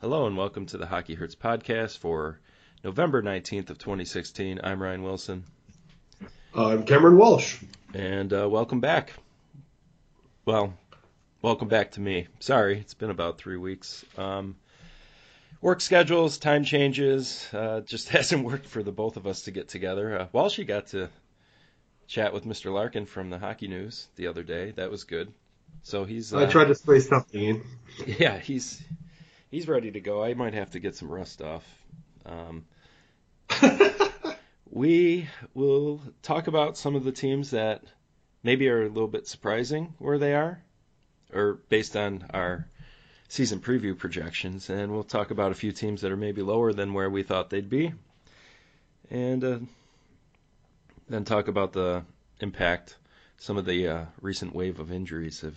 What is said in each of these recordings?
Hello and welcome to the Hockey Hurts podcast for November 19th of 2016. I'm Ryan Wilson. I'm Cameron Walsh. And uh, welcome back. Well, welcome back to me. Sorry, it's been about three weeks. Um, work schedules, time changes, uh, just hasn't worked for the both of us to get together. Uh, Walsh, you got to chat with Mr. Larkin from the Hockey News the other day. That was good. So he's. I tried to squeeze something in. Yeah, he's he's ready to go. I might have to get some rust off. Um, we will talk about some of the teams that maybe are a little bit surprising where they are, or based on our season preview projections, and we'll talk about a few teams that are maybe lower than where we thought they'd be, and uh, then talk about the impact some of the uh, recent wave of injuries have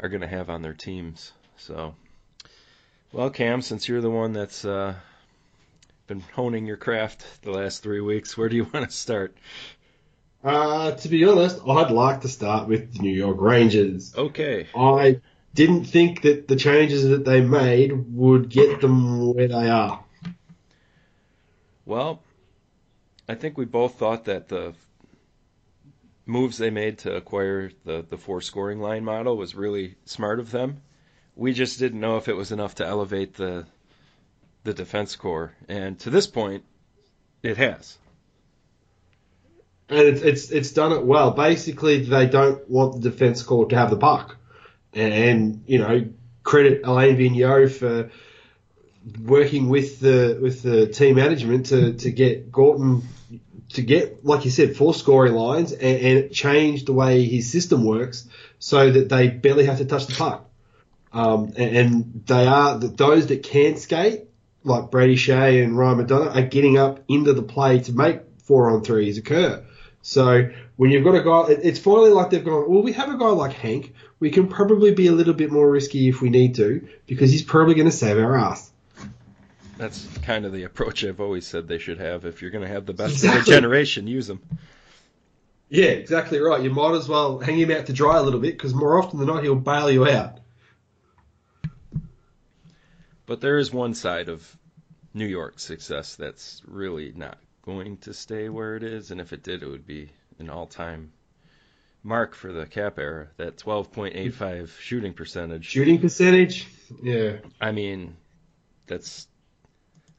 are going to have on their teams. So, well, Cam, since you're the one that's uh, been honing your craft the last three weeks, where do you want to start? Uh, to be honest, I'd like to start with the New York Rangers. Okay. I didn't think that the changes that they made would get them where they are. Well, I think we both thought that the moves they made to acquire the, the four scoring line model was really smart of them. We just didn't know if it was enough to elevate the the defense corps, and to this point, it has. And it's it's it's done it well. Basically, they don't want the defense corps to have the puck, and, and you know credit Alain Vigneault for working with the with the team management to, to get Gorton to get, like you said, four scoring lines and, and change the way his system works so that they barely have to touch the puck. Um, and, and, they are those that can skate, like Brady Skjei and Ryan McDonagh, are getting up into the play to make four on threes occur. So when you've got a guy, it's finally like they've gone. Well, we have a guy like Hank. We can probably be a little bit more risky if we need to because he's probably going to save our ass. That's kind of the approach I've always said they should have. If you're going to have the best exactly. of the generation, use them. Yeah, exactly right. You might as well hang him out to dry a little bit because more often than not he'll bail you out. But there is one side of New York's success that's really not going to stay where it is, and if it did, it would be an all-time mark for the cap era. That 12.85 shooting percentage. Shooting percentage, yeah. I mean, that's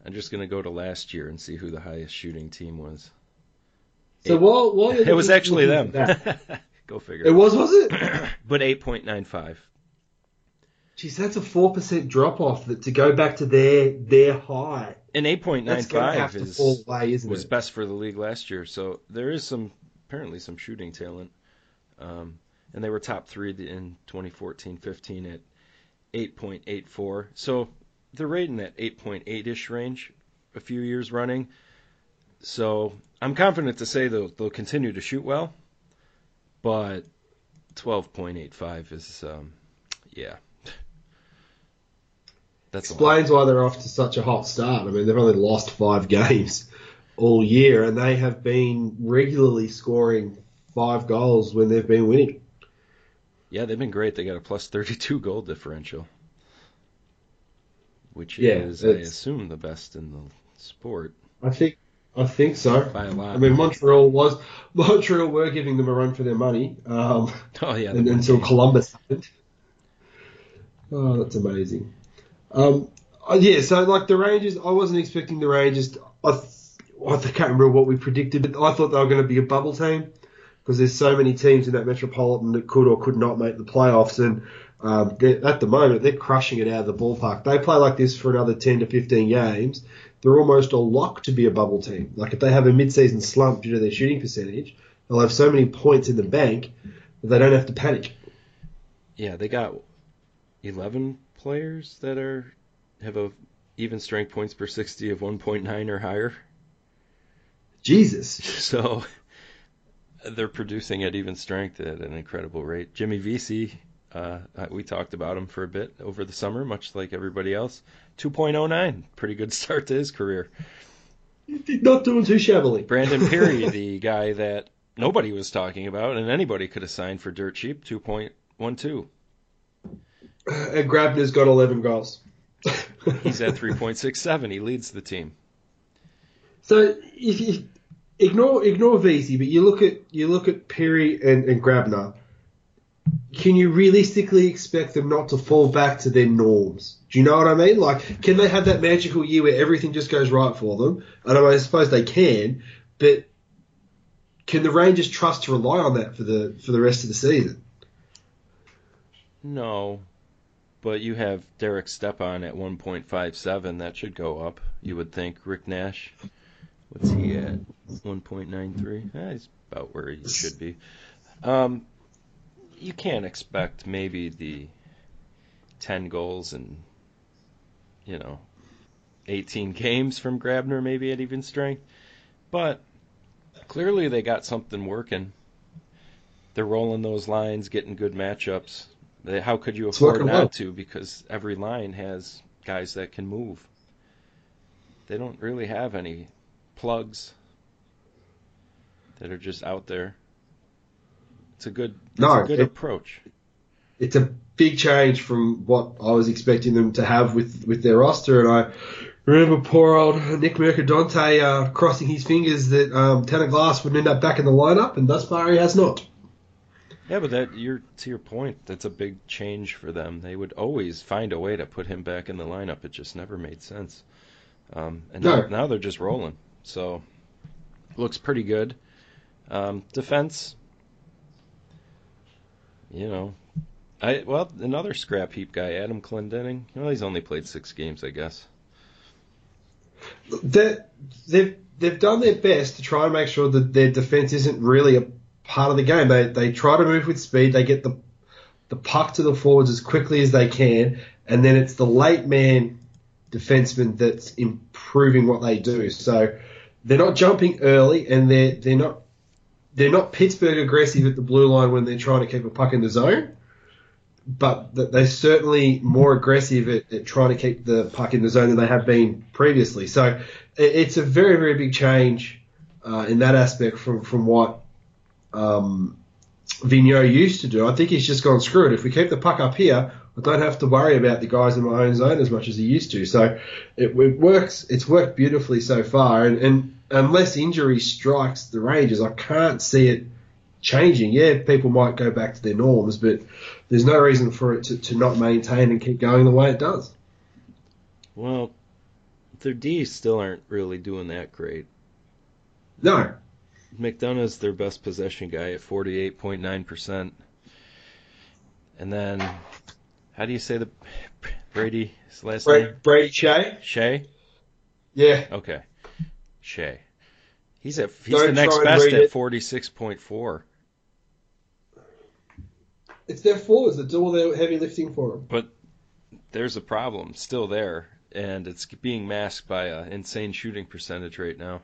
I'm just going to go to last year and see who the highest shooting team was. So Eight, while, while it was actually them. go figure. It was, was it? but 8.95. Geez, that's a four percent drop off that to go back to their their high. And 8.95 is away, was it? best for the league last year. So there is some apparently some shooting talent. Um, and they were top three in 2014-15 at 8.84. So they're right in that 8.8 ish range a few years running. So I'm confident to say they'll, they'll continue to shoot well, but 12.85 is, um, yeah. That's explains why they're off to such a hot start. I mean, they've only lost five games all year, and they have been regularly scoring five goals when they've been winning. Yeah, they've been great. They got a plus 32 goal differential which yeah, is, I assume, the best in the sport. I think I think so. By a lot. I mean, Montreal was Montreal were giving them a run for their money. Um, oh yeah, and, until Columbus happened. Oh, that's amazing. Um, uh, yeah, so like the Rangers, I wasn't expecting the Rangers. I, I can't remember what we predicted, but I thought they were going to be a bubble team because there's so many teams in that Metropolitan that could or could not make the playoffs, and um, at the moment, they're crushing it out of the ballpark. They play like this for another 10 to 15 games. They're almost a lock to be a bubble team. Like if they have a mid-season slump due to their shooting percentage, they'll have so many points in the bank that they don't have to panic. Yeah, they got 11 players that are have a even strength points per 60 of 1.9 or higher. Jesus. So they're producing at even strength at an incredible rate. Jimmy Vesey uh, we talked about him for a bit over the summer, much like everybody else. 2.09, pretty good start to his career. Not doing too shabbily. Brandon Pirri, the guy that nobody was talking about, and anybody could have signed for dirt cheap, 2.12. And Grabner's got 11 goals. He's at 3.67. He leads the team. So if you ignore ignore Vesey, but you look at you look at Pirri and, and Grabner, can you realistically expect them not to fall back to their norms? Do you know what I mean? Like, can they have that magical year where everything just goes right for them? And I suppose they can, but can the Rangers trust to rely on that for the for the rest of the season? No, but you have Derek Stepan at 1.57. That should go up. You would think. Rick Nash, what's he at? 1.93. Eh, he's about where he should be. Um, you can't expect maybe the 10 goals and you know 18 games from Grabner maybe at even strength, but clearly they got something working. They're rolling those lines, getting good matchups. How could you afford not well. to? Because every line has guys that can move. They don't really have any plugs that are just out there. It's a good, it's no, a good it, approach. It's a big change from what I was expecting them to have with, with their roster, and I remember poor old Nick Mercadante uh, crossing his fingers that um, Tanner Glass would end up back in the lineup, and thus far he has not. Yeah, but that you're to your point. That's a big change for them. They would always find a way to put him back in the lineup. It just never made sense. Um, and no. now, now, they're just rolling. So looks pretty good. Um, defense, you know, I well another scrap heap guy, Adam Clendening. Well, he's only played six games, I guess. That they've they've done their best to try and make sure that their defense isn't really a part of the game. They they try to move with speed. They get the the puck to the forwards as quickly as they can, and then it's the late man defenseman that's improving what they do. So they're not jumping early, and they're they're not they're not Pittsburgh aggressive at the blue line when they're trying to keep a puck in the zone, but they're certainly more aggressive at, at trying to keep the puck in the zone than they have been previously. So it's a very very big change uh, in that aspect from from what um, Vigneault used to do. I think he's just gone screw it. If we keep the puck up here, I don't have to worry about the guys in my own zone as much as he used to. So it, it works. It's worked beautifully so far. And, and, unless injury strikes the Rangers, I can't see it changing. Yeah, people might go back to their norms, but there's no reason for it to, to not maintain and keep going the way it does. Well, their D still aren't really doing that great. No, McDonagh's their best possession guy at 48.9%. And then, how do you say the Brady last Brady, name? Brady Skjei. Skjei. Yeah. Okay. Skjei. He's at he's Don't the next best at 46.4. It's their forwards that do all their heavy lifting for them. But there's a problem still there, and it's being masked by an insane shooting percentage right now.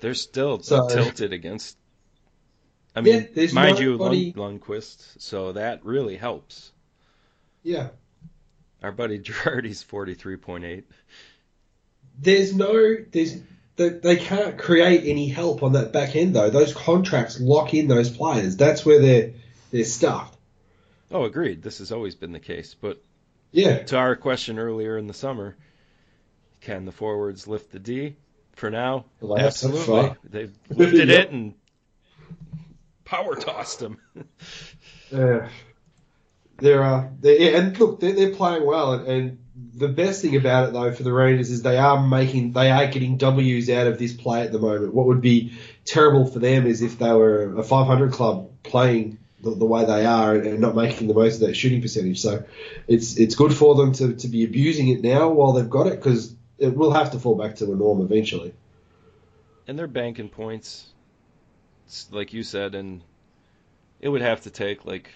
They're still so, tilted against. I mean, yeah, mind nobody... you, Lund, Lundqvist, so that really helps. Yeah. Our buddy Girardi's forty three point eight. There's no, there's they, they can't create any help on that back end though. Those contracts lock in those players. That's where they're they're stuck. Oh, agreed. This has always been the case, but yeah. To our question earlier in the summer, can the forwards lift the D? For now. Absolutely, they've lifted yep. it and power tossed them. yeah, they're, uh, they're and look, they're, they're playing well, and, and, the best thing about it though for the Rangers is they are making, they are getting W's out of this play at the moment. What would be terrible for them is if they were a 500 club playing the, the, way they are and not making the most of that shooting percentage. So it's it's good for them to, to be abusing it now while they've got it because it will have to fall back to a norm eventually. And they're banking points, like you said, and it would have to take like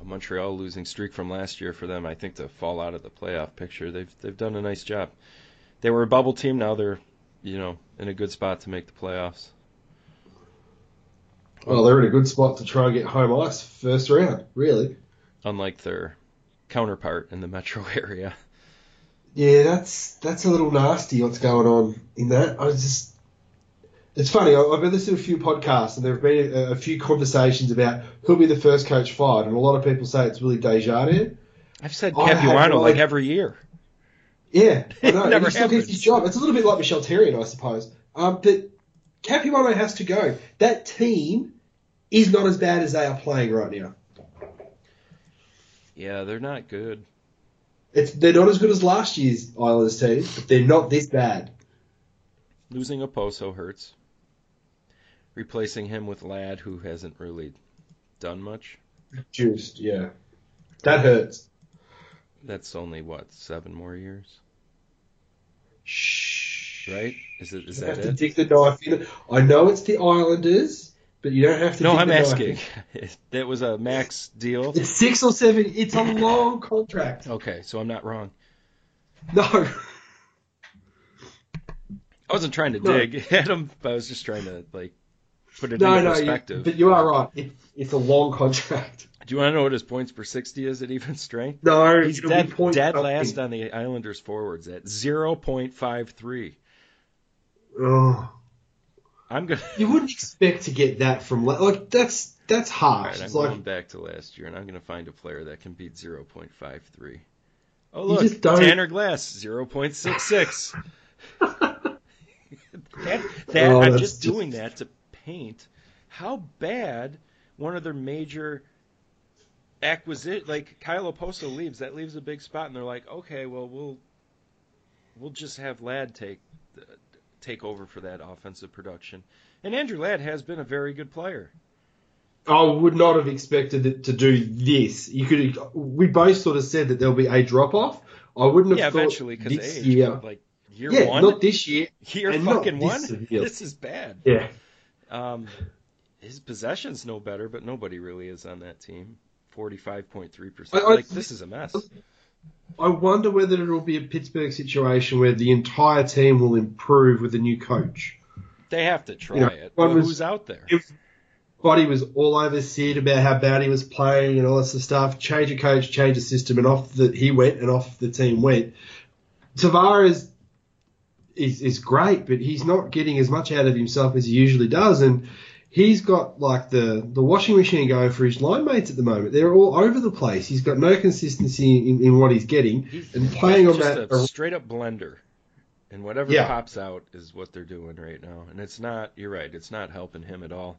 a Montreal losing streak from last year for them, I think, to fall out of the playoff picture. They've they've done a nice job. They were a bubble team. Now they're you know in a good spot to make the playoffs. Well, they're in a good spot to try and get home ice first round, really. Unlike their counterpart in the metro area. Yeah, that's that's a little nasty. What's going on in that? I just. It's funny. I've been listening to a few podcasts, and there have been a, a few conversations about who'll be the first coach fired, and a lot of people say it's Willie Desjardins. I've said Capuano no like every year. Yeah, I know. It never he still keeps his job. It's a little bit like Michel Therrien, I suppose. Um, but Capuano has to go. That team is not as bad as they are playing right now. Yeah, they're not good. It's they're not as good as last year's Islanders team, but they're not this bad. Losing Okposo hurts. Replacing him with Ladd, who hasn't really done much. Just yeah, that hurts. That's only what seven more years, Shh. right? Is it? Is You that have to dig the knife in. I know it's the Islanders, but you don't have to. No, I'm asking. that was a max deal. It's six or seven. It's a long contract. Okay, so I'm not wrong. No. I wasn't trying to No. dig at him, but I was just trying to like put it No, into no, you, perspective. but you are right. It, it's a long contract. Do you want to know what his points per sixty is at even strength? No, He's dead, dead last on the Islanders forwards at zero point five three. Oh, I'm gonna. you wouldn't expect to get that from like that's that's harsh. right, I'm it's going like back to last year, and I'm gonna find a player that can beat zero point five three. Oh look, Tanner Glass zero point six six. That, that Oh, I'm just just- doing that to paint how bad one of their major acquisition, like Kyle Okposo leaves, that leaves a big spot, and they're like, okay, well we'll we'll just have Ladd take take over for that offensive production. And Andrew Ladd has been a very good player. I would not have expected it to do this. You could we both sort of said that there'll be a drop off. I wouldn't have Yeah, thought eventually because this age, year. like year yeah, one, not this year. year and fucking this one. severe. This is bad. Yeah. Um, his possessions no better, but nobody really is on that team. Forty-five point three percent. Like this is a mess. I wonder whether it'll be a Pittsburgh situation where the entire team will improve with a new coach. They have to try You know, it. But was- who's out there? Buddy was all over Sid about how bad he was playing and all this stuff. Change a coach, change a system, and off the, he went and off the team went. Tavares is is great, but he's not getting as much out of himself as he usually does, and he's got like the the washing machine going for his line mates at the moment. They're all over the place. He's got no consistency in, in what he's getting, He's, and playing on just that. a straight up blender. And whatever Yeah. pops out is what they're doing right now. And it's not. You're right. It's not helping him at all.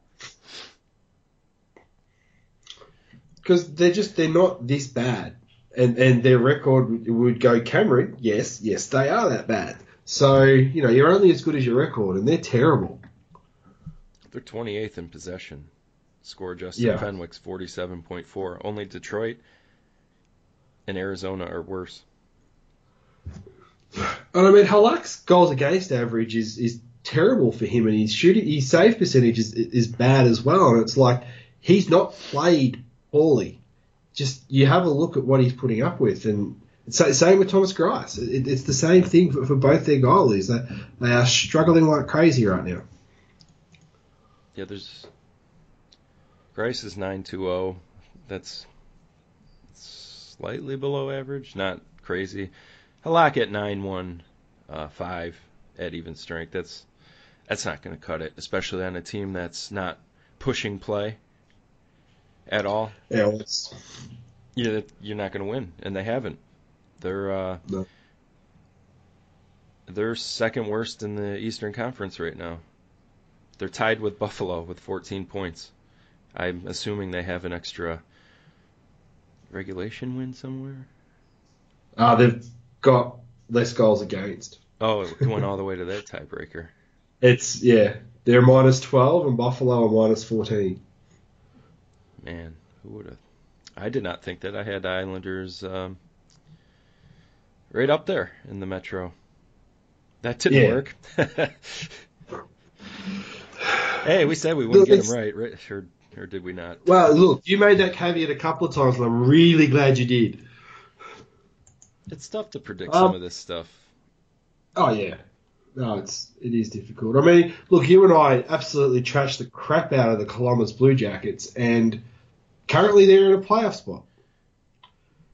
because they're just they're not this bad, and and their record would, would go Cameron. Yes, yes, they are that bad. So you know you're only as good as your record, and they're terrible. They're 28th in possession. Score adjusted Yeah. Fenwick's 47.4. Only Detroit and Arizona are worse. And I mean Halak's goals against average is is terrible for him, and his shooting his save percentage is is bad as well. And it's like he's not played poorly. Just you have a look at what he's putting up with, and the same with Thomas Greiss. It, it's the same thing for, for both their goalies. They, they are struggling like crazy right now. Yeah, there's Greiss is 920. That's slightly below average, not crazy. Halak at 915 uh, five at even strength. That's that's not going to cut it, especially on a team that's not pushing play at all. Yeah, it's, You're you're not going to win, and they haven't. They're uh, No. they're second worst in the Eastern Conference right now. They're tied with Buffalo with 14 points. I'm assuming they have an extra regulation win somewhere. Uh, they've got less goals against. Oh, it went all the way to that tiebreaker. It's yeah, they're minus twelve and Buffalo are minus fourteen. Man, who would have? I did not think that. I had Islanders um, right up there in the Metro. That didn't Yeah. work. hey, we said we wouldn't Look, get them right, right? Or, or did we not? Well, look, you made that caveat a couple of times, and I'm really glad you did. It's tough to predict Um, some of this stuff. Oh yeah, no, it's it is difficult. I mean, look, you and I absolutely trashed the crap out of the Columbus Blue Jackets, and currently they're in a playoff spot.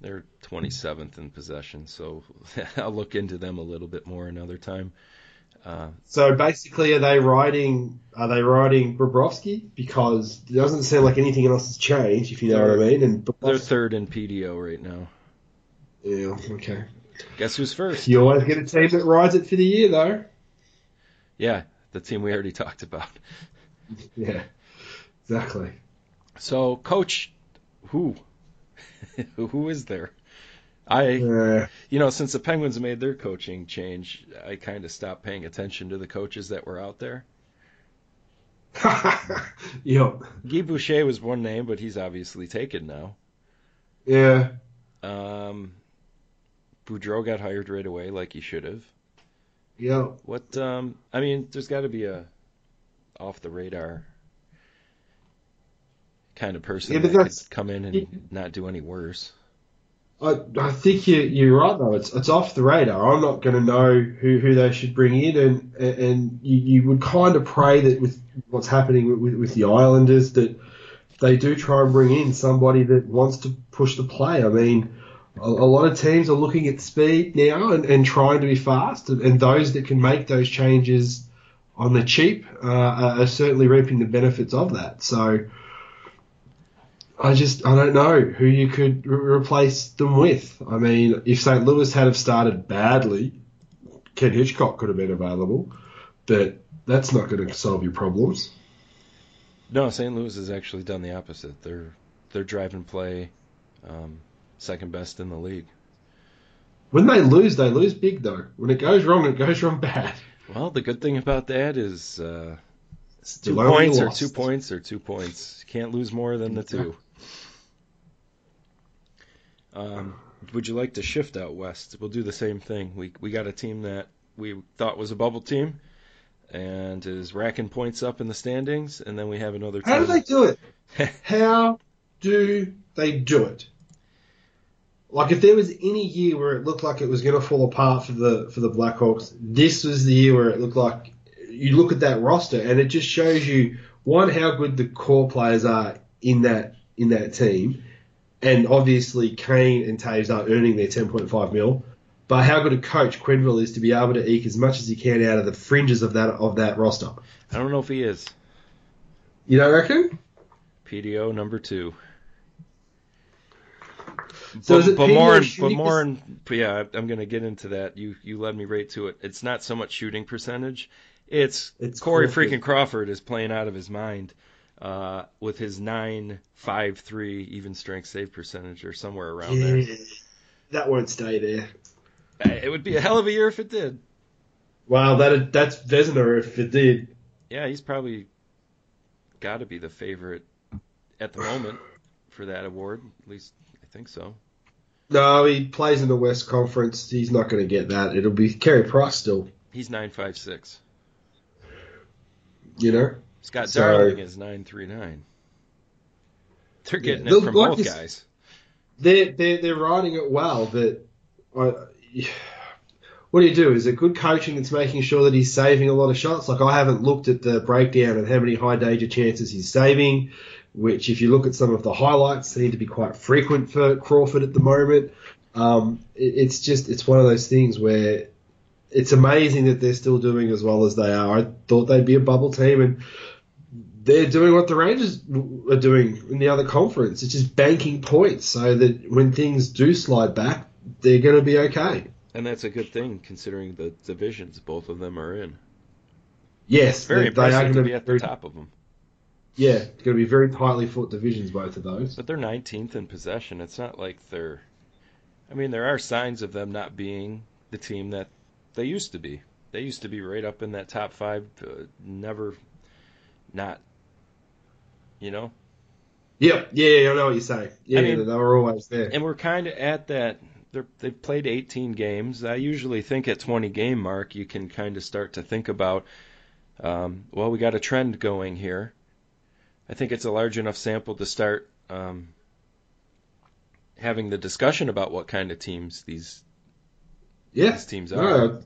They're 27th in possession, so I'll look into them a little bit more another time. Uh, So basically, are they riding? Are they riding Bobrovsky? Because it doesn't sound like anything else has changed, if you know what I mean. And they're third in PDO right now. Yeah, okay. Guess who's first? You always get a team that rides it for the year, though. Yeah, the team we already talked about. Yeah, exactly. So, coach, who? who is there? I, Uh, you know, since the Penguins made their coaching change, I kind of stopped paying attention to the coaches that were out there. yeah, Guy Boucher was one name, but he's obviously taken now. yeah. Um, Boudreau got hired right away, like he should have. Yeah. What? Um, I mean, there's got to be a off the radar kind of person Yeah, that could come in and not do any worse. I, I think you, you're right though. It's it's off the radar. I'm not going to know who, who they should bring in, and and you, you would kind of pray that with what's happening with, with the Islanders that they do try and bring in somebody that wants to push the play. I mean, a, a lot of teams are looking at speed now and, and trying to be fast, and, and those that can make those changes on the cheap uh, are are certainly reaping the benefits of that. So. I just I don't know who you could re- replace them with. I mean, if St. Louis had have started badly, Ken Hitchcock could have been available, but that's not going to solve your problems. No, St. Louis has actually done the opposite. They're they're drive and play, um, second best in the league. When they lose, they lose big though. When it goes wrong, it goes wrong bad. Well, the good thing about that is uh, two points or two points or two points. Can't lose more than the two. Um, would you like to shift out west? We'll do the same thing. We we got a team that we thought was a bubble team, and is racking points up in the standings, and then we have another team. How do they do it? How do they do it? Like if there was any year where it looked like it was going to fall apart for the for the Blackhawks, this was the year where it looked like you look at that roster and it just shows you one how good the core players are in that in that team, and obviously Kane and Toews are earning their 10.5 mil. But how good a coach Quenneville is to be able to eke as much as he can out of the fringes of that of that roster. I don't know if he is You don't reckon? PDO number two. So but, but PDO more, but more, in, but yeah, I'm gonna get into that. You you led me right to it. It's not so much shooting percentage. It's, It's Corey Crawford. freaking Crawford is playing out of his mind uh, with his nine five three even strength save percentage or somewhere around there. That won't stay there. It would be a hell of a year if it did. Wow, that that's Vezina if it did. Yeah, he's probably got to be the favorite at the moment for that award. At least I think so. No, he plays in the West Conference. He's not going to get that. It'll be Carey Price still. He's nine five six. You know. Scott So- Darling is nine three nine. They're getting Yeah, it from like both you guys. They're they're they're riding it well, but I, what do you do? Is it good coaching that's making sure that he's saving a lot of shots? Like I haven't looked at the breakdown of how many high danger chances he's saving. Which, if you look at some of the highlights, seem to be quite frequent for Crawford at the moment. Um, it, it's just it's one of those things where it's amazing that they're still doing as well as they are. I thought they'd be a bubble team, and they're doing what the Rangers are doing in the other conference. It's just banking points so that when things do slide back, they're going to be okay. And that's a good thing considering the divisions both of them are in. Yes, Very they, they are impressive going to to be at the very, top of them. Yeah, it's going to be very tightly fought divisions, both of those. But they're 19th in possession. It's not like they're. I mean, there are signs of them not being the team that they used to be. They used to be right up in that top five, uh, never not. You know? Yep, yeah, yeah, I know what you're saying. Yeah, I mean- they were always there. And we're kind of at that. They're, they've played 18 games. I usually think at 20 game mark, you can kind of start to think about, um, well, we got a trend going here. I think it's a large enough sample to start um, having the discussion about what kind of teams these Yeah, these teams are. no,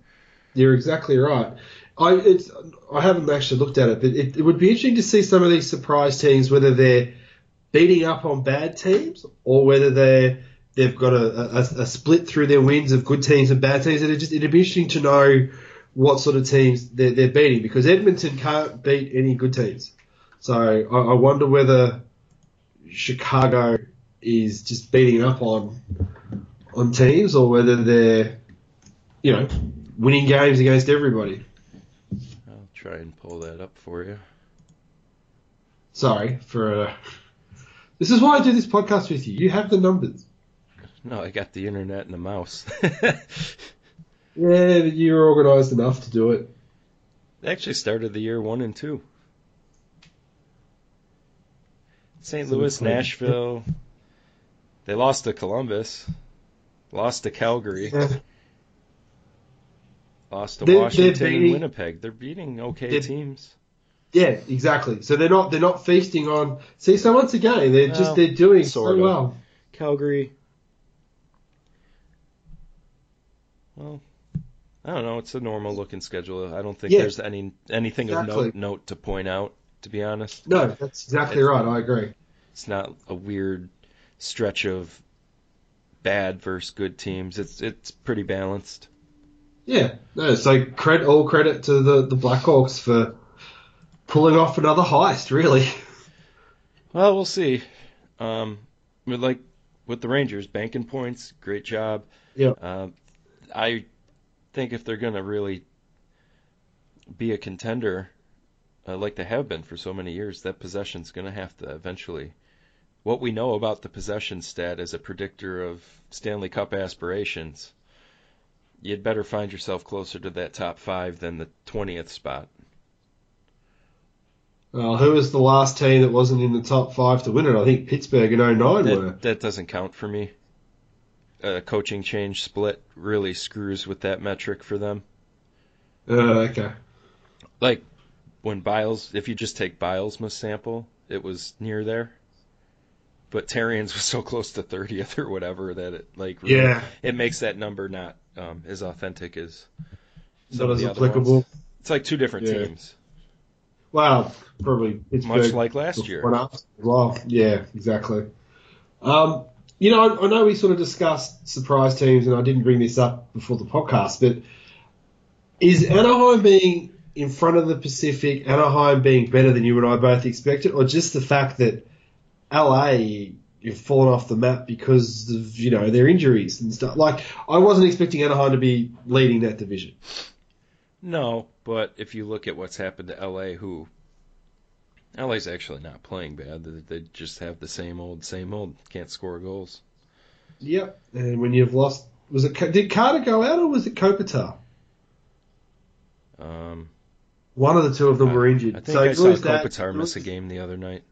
you're exactly right. I it's I haven't actually looked at it, but it, it would be interesting to see some of these surprise teams, whether they're beating up on bad teams or whether they're they've got a, a, a split through their wins of good teams and bad teams. It'd just it'd be interesting to know what sort of teams they're, they're beating because Edmonton can't beat any good teams. So I, I wonder whether Chicago is just beating up on on teams or whether they're, you know, winning games against everybody. I'll try and pull that up for you. Sorry for. Uh, this is why I do this podcast with you. You have the numbers. No, I got the internet and a mouse. Yeah, but you're organised enough to do it. they actually started the year one and two. St. Louis, Nashville. They lost to Columbus. Lost to Calgary. Lost to They're- they're Washington and beating- Winnipeg. They're beating okay They're- teams. Yeah, exactly. So they're not they're not feasting on. See, so once again, they're Well, just they're doing so of. well. Calgary. Well, I don't know. It's a normal looking schedule. I don't think Yeah. there's any anything Exactly. of note, note to point out. To be honest, No, that's exactly It's- right. I agree. it's not a weird stretch of bad versus good teams. It's it's pretty balanced. Yeah, no. So credit all credit to the the Blackhawks for pulling off another heist. Really. Well, we'll see. Um, with like with the Rangers, banking points, great job. Yeah. Uh, I think if they're gonna really be a contender, uh, like they have been for so many years, that possession's gonna have to eventually. What we know about the possession stat as a predictor of Stanley Cup aspirations, you'd better find yourself closer to that top five than the twentieth spot. Uh, who was the last team that wasn't in the top five to win it? I think Pittsburgh in 09 were. That, that doesn't count for me. A coaching change split really screws with that metric for them. Uh, okay. Like when Biles, if you just take Biles' sample, it was near there. But Therrien's was so close to 30th or whatever that it like really- Yeah. it makes that number not um, as authentic as some Not of the other applicable. ones. It's like two different Yeah. teams, Well, probably Pittsburgh. much like last year. Well, yeah, exactly. Um, you know, I, I know we sort of discussed surprise teams, and I didn't bring this up before the podcast, but is Anaheim being in front of the Pacific, Anaheim being better than you and I both expected, or just the fact that LA have fallen off the map because of you know their injuries and stuff? Like, I wasn't expecting Anaheim to be leading that division. No, but if you look at what's happened to LA, who LA's actually not playing bad. They, they just have the same old, same old. Can't score goals. Yep. And when you've lost, was it did Carter go out or was it Kopitar? Um, One of the two of them were injured. I think so I saw Kopitar miss a game the other night.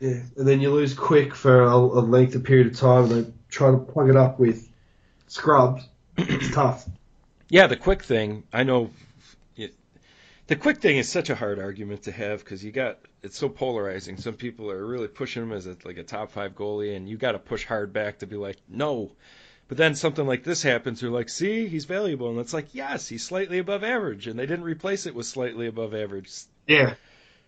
Yeah, and then you lose quick for a, a length of period of time, and they try to plug it up with scrubs. It's tough. Yeah, the quick thing. I know. It, the quick thing is such a hard argument to have because you got it's so polarizing. Some people are really pushing him as a, like a top five goalie, and you got to push hard back to be like, no. But then something like this happens, you're like, see, he's valuable, and it's like, yes, he's slightly above average, and they didn't replace it with slightly above average. Yeah.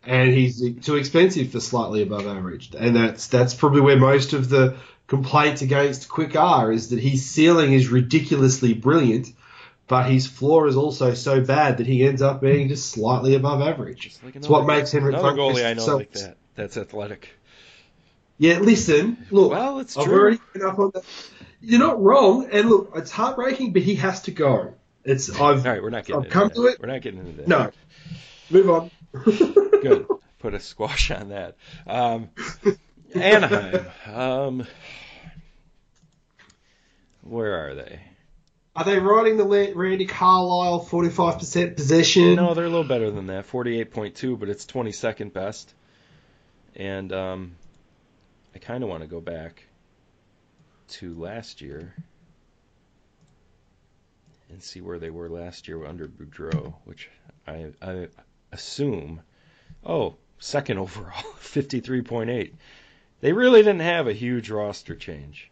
And he's too expensive for slightly above average, and that's that's probably where most of the complaints against Quick are is that his ceiling is ridiculously brilliant, but his floor is also so bad that he ends up being just slightly above average. Like It's what makes Henrik another goalie I know so- like that. That's athletic. Yeah, listen, look, Well, it's I've true. already up on that. You're not wrong, and look, it's heartbreaking, but he has to go. It's I've All right, we're not getting I've into come that. to it. We're not getting into that. no. Move on. Good. Put a squash on that. Um, Anaheim. Um, where are they? Are they riding the Randy Carlyle 45% possession? No, they're a little better than that. 48.2, but it's 22nd best. And um, I kind of want to go back to last year and see where they were last year under Boudreau, which I, I assume. Oh, second overall, 53.8. They really didn't have a huge roster change.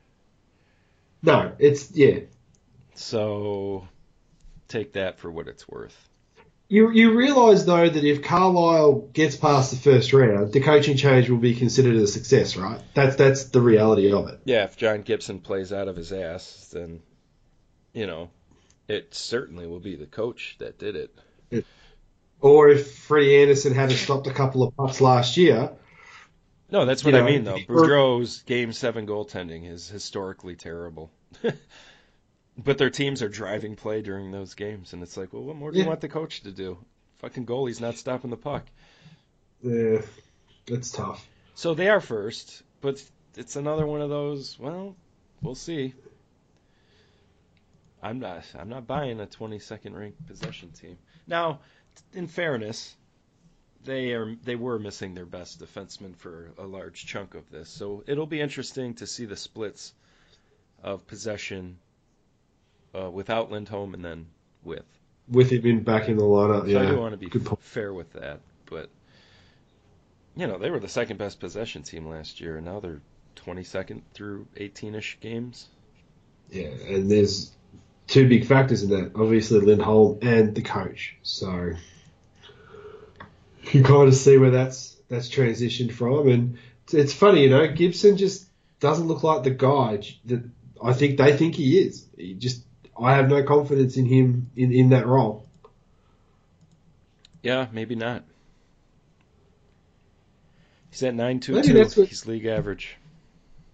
No, it's yeah. So take that for what it's worth. You you realise though that if Carlyle gets past the first round, the coaching change will be considered a success, right? That's that's the reality of it. Yeah, if John Gibson plays out of his ass, then you know, it certainly will be the coach that did it. Or if Freddie Andersen hadn't stopped a couple of putts last year, No, that's what I know, mean though. Boudreau's game seven goaltending is historically terrible. but their teams are driving play during those games, and it's like, well, what more do you want the coach to do? Fucking goalie's not stopping the puck. Yeah, it's tough. So they are first, but it's another one of those. Well, we'll see. I'm not. I'm not buying a 22nd ranked possession team. Now, in fairness, they are. They were missing their best defenseman for a large chunk of this, so it'll be interesting to see the splits of possession uh, without Lindholm and then with. With him in back in the lineup, So yeah. I do want to be fair with that, but you know they were the second best possession team last year, and now they're 22nd through 18ish games. Yeah, and there's two big factors in that. Obviously, Lindholm and the coach. So you can kind of see where that's that's transitioned from. And it's, funny, you know, Gibson just doesn't look like the guy that I think they think he is. He just I have no confidence in him in, in that role. Yeah, maybe not. He's at 9.22. that's what- He's league average.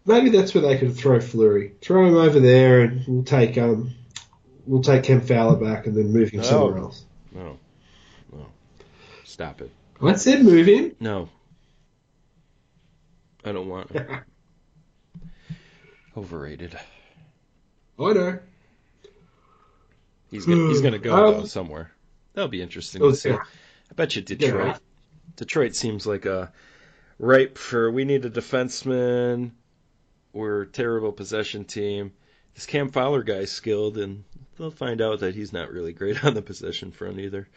Maybe that's where they could throw Fleury. Throw him over there, and we'll take um we'll take Ken Fowler back, and then move him Oh. somewhere else. No, no, stop it. I said move him. No, I don't want him. Overrated. I know. He's gonna he's gonna go Um, though somewhere. That'll be interesting Oh, to see. yeah. I bet you Detroit. Detroit seems like a ripe for we need a defenseman. We're a terrible possession team. This Cam Fowler guy's skilled, and they'll find out that he's not really great on the possession front either.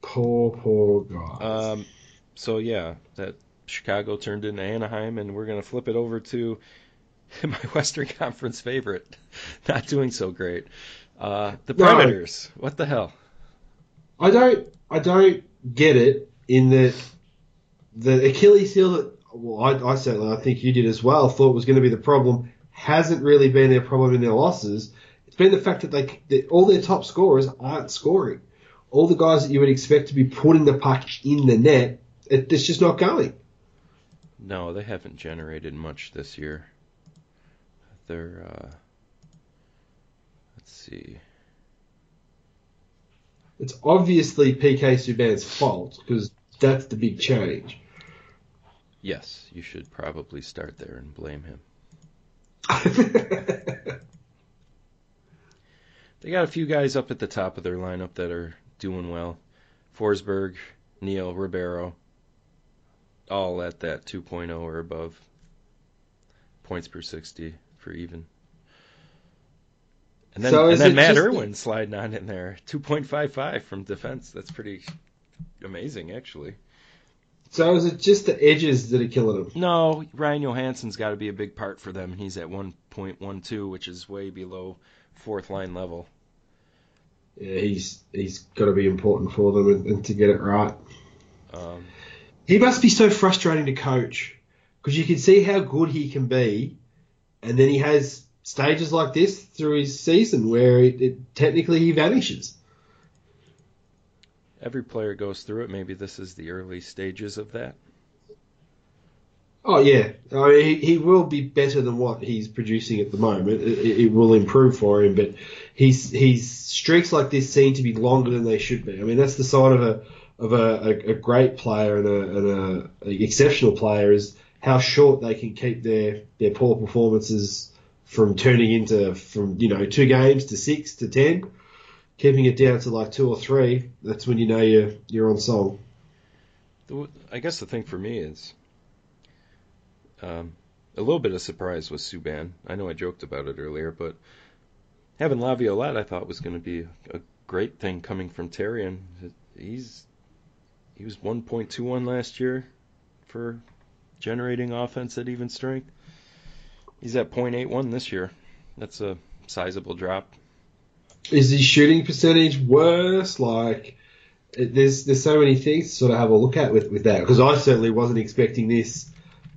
Poor, poor guy. Um, so yeah, that Chicago turned into Anaheim, and we're gonna flip it over to my Western Conference favorite, not doing so great. Uh, the No. Predators. What the hell? I don't, I don't get it in that the Achilles heel that well, I, I certainly I think you did as well thought was going to be the problem hasn't really been their problem in their losses. It's been the fact that they that all their top scorers aren't scoring. All the guys that you would expect to be putting the puck in the net, it, it's just not going. No, they haven't generated much this year. They're uh, let's see. It's obviously PK Subban's fault because that's the big change. Yes, you should probably start there and blame him. They got a few guys up at the top of their lineup that are doing well. Forsberg, Neal, Ribeiro, all at that 2.0 or above. Points per 60 for even. And then, So and then Matt just- Irwin sliding on in there. 2.55 from defense. That's pretty amazing, actually. So is it just the edges that are killing them? No, Ryan Johansen's got to be a big part for them. He's at 1.12, which is way below fourth line level. Yeah, he's he's got to be important for them and, and to get it right. Um, He must be so frustrating to coach because you can see how good he can be, and then he has stages like this through his season where it, it technically he vanishes. Every player goes through it. Maybe this is the early stages of that. Oh yeah, I mean, he, he will be better than what he's producing at the moment. It, it- will improve for him, but he's he's streaks like this seem to be longer than they should be. I mean, that's the sign of a of a, a, a great player and a, and a, a exceptional player is how short they can keep their their poor performances from turning into from you know two games to six to ten, keeping it down to like two or three. That's when you know you're you're on song. I guess the thing for me is um, a little bit of surprise with Subban. I know I joked about it earlier, but having Laviolette I thought was going to be a great thing coming from Terry, and he's he was 1.21 last year for generating offense at even strength. He's at 0.81 this year. That's a sizable drop. Is his shooting percentage worse? Like, there's there's so many things to sort of have a look at with, with that because I certainly wasn't expecting this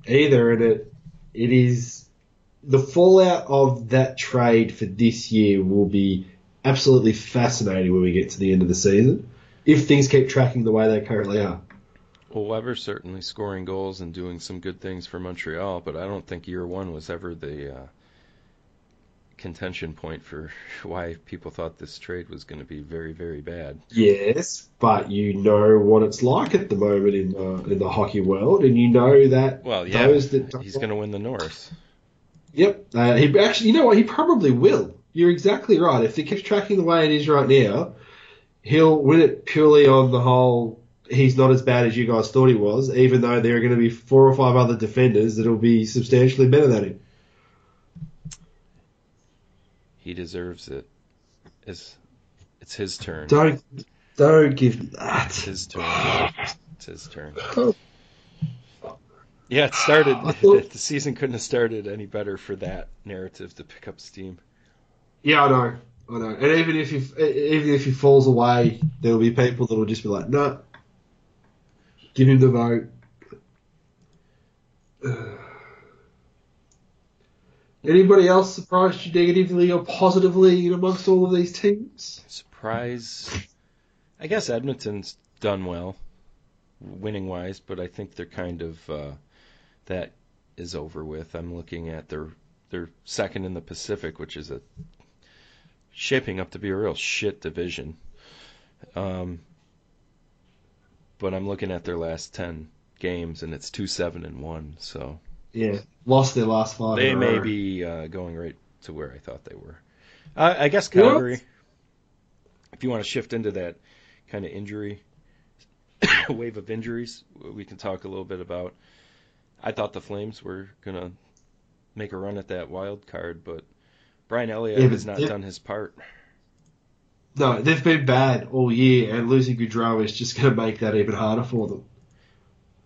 either, and it it is the fallout of that trade for this year will be absolutely fascinating when we get to the end of the season if things keep tracking the way they currently are. Well, Weber's certainly scoring goals and doing some good things for Montreal, but I don't think year one was ever the uh, contention point for why people thought this trade was going to be very, very bad. Yes, but you know what it's like at the moment in the in the hockey world, and you know that Well, yeah, those that he's going to win the North. Yep. Uh, he actually, you know what? He probably will. You're exactly right. If he keeps tracking the way it is right now, he'll win it purely on the whole. He's not as bad as you guys thought he was, even though there are going to be four or five other defenders that'll be substantially better than him. He deserves it. It's, it's his turn. Don't, don't give me that. It's his turn. It's his turn. Yeah, it started. Thought- the season couldn't have started any better for that narrative to pick up steam. Yeah, I know. I know. And even if he, even if he falls away, there'll be people that will just be like, no, give him the vote. Anybody else surprised you negatively or positively amongst all of these teams? Surprise. I guess Edmonton's done well, winning wise, but I think they're kind of uh, that is over with. I'm looking at their their second in the Pacific, which is a shaping up to be a real shit division. Um, but I'm looking at their last ten games, and it's two seven and one. So Yeah, lost their last five. they may be uh, going right to where I thought they were. Uh, I guess Calgary. If you want to shift into that kind of injury wave of injuries, we can talk a little bit about. I thought the Flames were gonna make a run at that wild card, but Brian Elliott Yeah, but has not done his part. No, they've been bad all year, and losing Gaudreau is just going to make that even harder for them.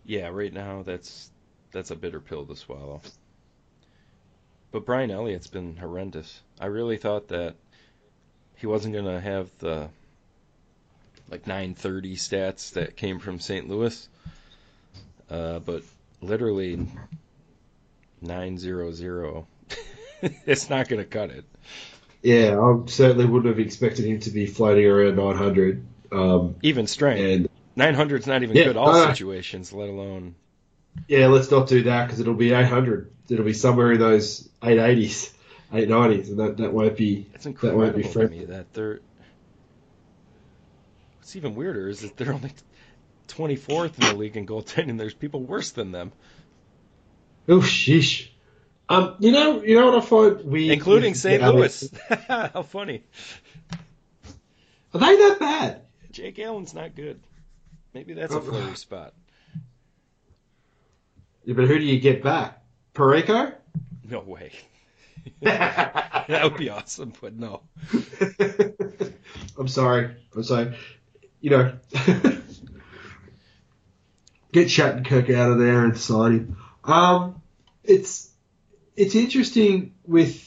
Yeah, right now that's that's a bitter pill to swallow. But Brian Elliott's been horrendous. I really thought that he wasn't going to have the like 930 stats that came from St. Louis. Uh, but literally 900. it's not going to cut it. Yeah, I certainly wouldn't have expected him to be floating around 900. Um, Even strength. and 900's not even Yeah, good all no. situations, let alone yeah, let's not do that because it'll be 800. It'll be somewhere in those 880s, 890s, and that, that won't be. It's That won't be me that they're. What's even weirder is that they're only 24th in the league in goaltending. There's people worse than them, Oh, sheesh. Um, you know, you know what I find weird, including St. Louis. How funny! Are they that bad? Jake Allen's not good. Maybe that's a Oh. Fleury spot. Yeah, but who do you get back? Parayko? No way. that would be awesome, but no. I'm sorry. I'm sorry. You know, get Shattenkirk out of there and sign him. Um, it's it's interesting with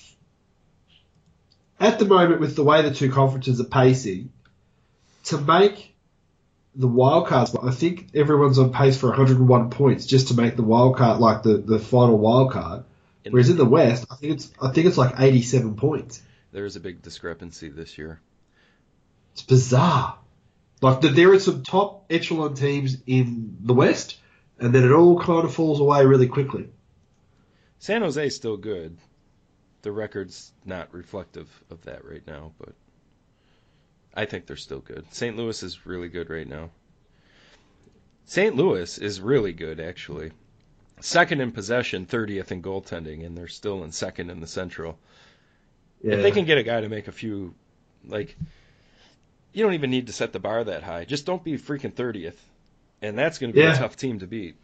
at the moment with the way the two conferences are pacing to make the wild cards. I think everyone's on pace for 101 points just to make the wild card, like the, the final wild card. In- Whereas in the West, I think it's I think it's like 87 points. There's a big discrepancy this year. It's bizarre. Like the, there are some top echelon teams in the West, and then it all kind of falls away really quickly. San Jose's still good. The record's not reflective of that right now, but I think they're still good. St. Louis is really good right now. St. Louis is really good, actually. Second in possession, 30th in goaltending, and they're still in second in the Central. Yeah. If they can get a guy to make a few, like, you don't even need to set the bar that high. Just don't be freaking 30th. And that's going to be Yeah. a tough team to beat.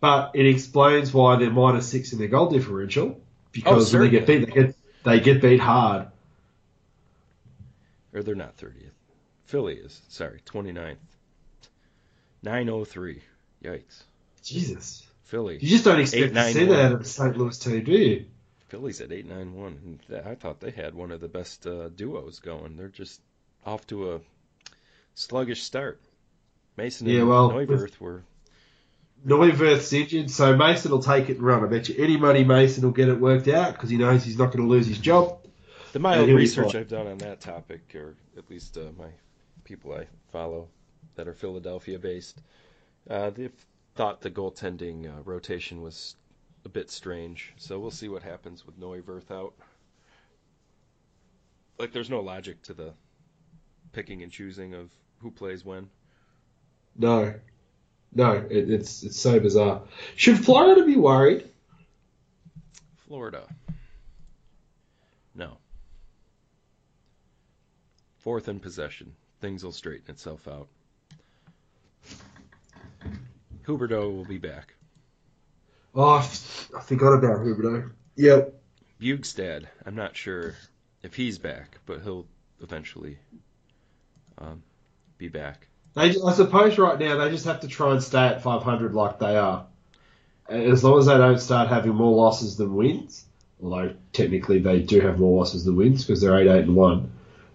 But it explains why they're minus six in their goal differential oh, because when they get beat, they get they get beat hard. Or they're not 30th. Philly is, sorry, 29th. 903. Yikes. Jesus, Philly. you just don't expect to see that at the St. Louis team, do you? Philly's at 891. And I thought they had one of the best uh, duos going. They're just off to a sluggish start. Mason and Yeah, well, Neuwirth were. Neuwirth's injured, so Mason will take it and run. I bet you any money Mason will get it worked out because he knows he's not going to lose his job. The mild research. I've done on that topic, or at least uh, my people I follow that are Philadelphia based, Uh, they thought the goaltending uh, rotation was a bit strange, so we'll see what happens with Neuwirth out. Like, there's no logic to the picking and choosing of who plays when. No, no, it, it's it's so bizarre. Should Florida be worried? Florida. No. Fourth in possession. Things will straighten itself out. Huberdeau will be back. Oh, I forgot about Huberdeau. Yep. Bjugstad, I'm not sure if he's back, but he'll eventually um, be back. They, I suppose right now they just have to try and stay at 500 like they are. As long as they don't start having more losses than wins, although technically they do have more losses than wins because they're 8 8 and 1.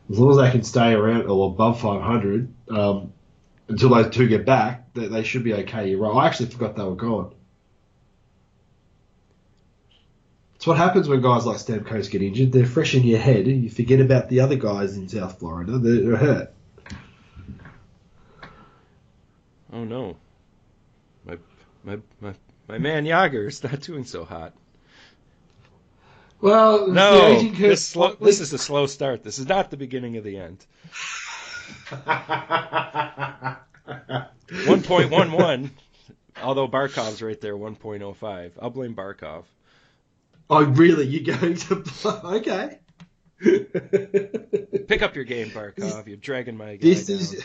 As long as they can stay around or above 500 um, until those two get back, they, they should be okay. You're right. I actually forgot they were gone. It's what happens when guys like Stamkos get injured. They're fresh in your head, you forget about the other guys in South Florida that are hurt. Oh no. My my my my man Jagr's not doing so hot. Well, No, this, slow, this is a slow start. This is not the beginning of the end. 1.11. Although Barkov's right there, 1.05. I'll blame Barkov. oh, really? You're going to okay? Pick up your game, Barkov. You're dragging my guy This down. is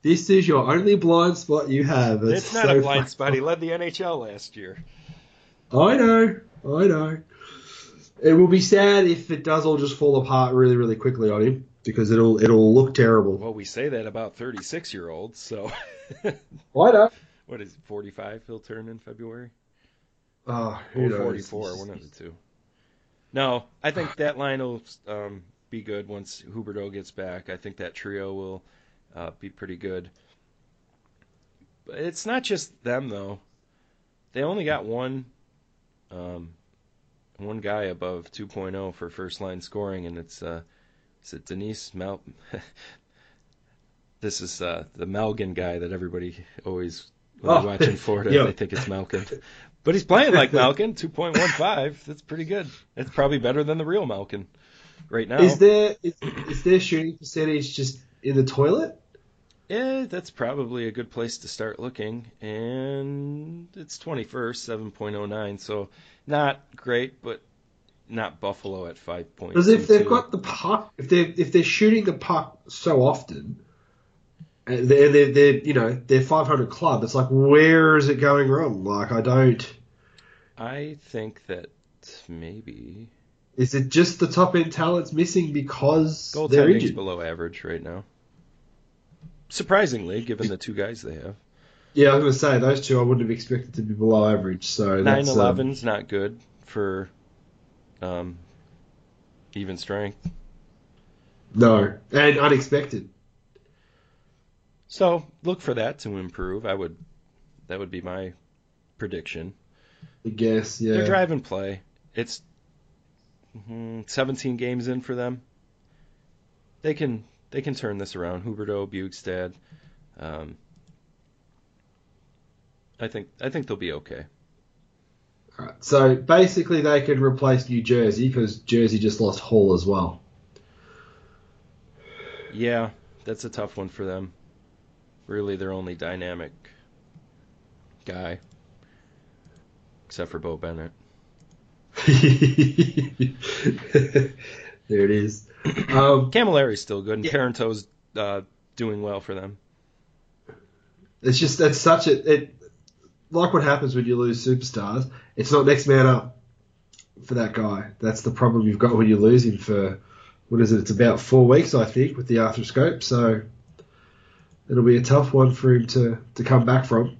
this is your only blind spot you have. It's not so a blind spot. He led the NHL last year. I know, I know. It will be sad if it does all just fall apart really, really quickly on him because it'll it'll look terrible. Well, we say that about 36 year olds. So, I know. what is it, 45? He'll turn in February. Oh, who knows? 44, one of the two. No, I think that line will um, be good once Huberdeau gets back. I think that trio will uh, be pretty good. But it's not just them though. They only got one um, one guy above 2.0 for first line scoring, and it's uh, is it Denise Mal? this is uh, the Malgin guy that everybody always when Oh, they watch in Florida yeah. they think it's Malkin. But he's playing like Malkin, 2.15. That's pretty good. That's probably better than the real Malkin right now. Is there is, is their shooting percentage just in the toilet? Yeah, that's probably a good place to start looking. And it's 21st, 7.09, so not great, but not Buffalo at 5 points. Because if they've got the puck, if they are if they're shooting the puck so often, and they're, they're, they're you know they're 500 club, it's like where is it going wrong? Like I don't. I think that maybe Is it just the top end talent's missing because they're goaltending's below average right now. Surprisingly, given the two guys they have. Yeah, I was going to say those two I wouldn't have expected to be below average. So Nine that's, um, eleven's not good for um, even strength. no, and unexpected. So look for that to improve. I would. That would be my prediction. I guess. Yeah. They're drive and play. It's mhm, 17 games in for them. They can they can turn this around. Huberdeau, Bjugstad. Um, I think I think they'll be okay. Alright, So basically, they could replace New Jersey because Jersey just lost Hall as well. Yeah, that's a tough one for them. Really, their only dynamic guy, except for Beau Bennett. there it is. Um, Cammalleri's still good, and Yeah. Parenteau's uh, doing well for them. it's just that's such a it, like what happens when you lose superstars. It's not next man up for that guy. That's the problem you've got when you lose him for what is it? It's about four weeks, I think, with the arthroscope. So it'll be a tough one for him to to come back from.